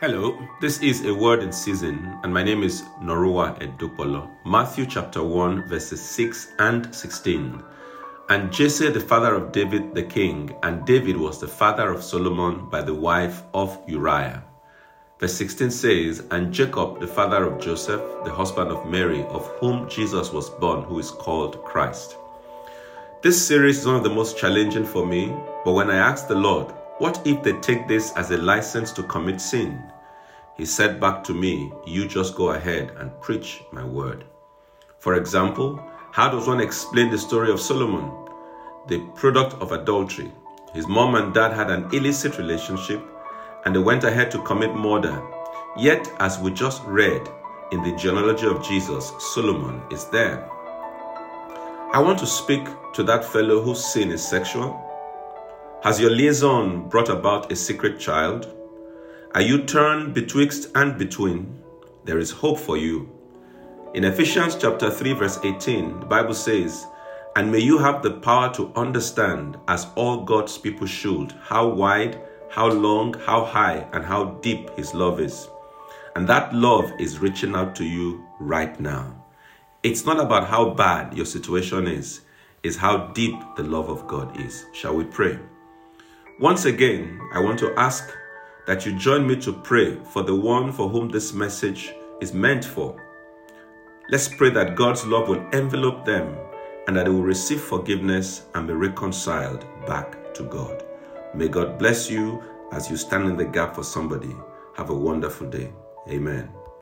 Hello, this is a word in season, and my name is Norua Edupolo. Matthew chapter 1, verses 6 and 16. And Jesse, the father of David the king, and David was the father of Solomon by the wife of Uriah. Verse 16 says, And Jacob, the father of Joseph, the husband of Mary, of whom Jesus was born, who is called Christ. This series is one of the most challenging for me, but when I asked the Lord, what if they take this as a license to commit sin? He said back to me, You just go ahead and preach my word. For example, how does one explain the story of Solomon, the product of adultery? His mom and dad had an illicit relationship and they went ahead to commit murder. Yet, as we just read in the genealogy of Jesus, Solomon is there. I want to speak to that fellow whose sin is sexual has your liaison brought about a secret child? Are you turned betwixt and between? There is hope for you. In Ephesians chapter 3 verse 18, the Bible says, "And may you have the power to understand as all God's people should, how wide, how long, how high, and how deep his love is." And that love is reaching out to you right now. It's not about how bad your situation is, it's how deep the love of God is. Shall we pray? Once again, I want to ask that you join me to pray for the one for whom this message is meant for. Let's pray that God's love will envelop them and that they will receive forgiveness and be reconciled back to God. May God bless you as you stand in the gap for somebody. Have a wonderful day. Amen.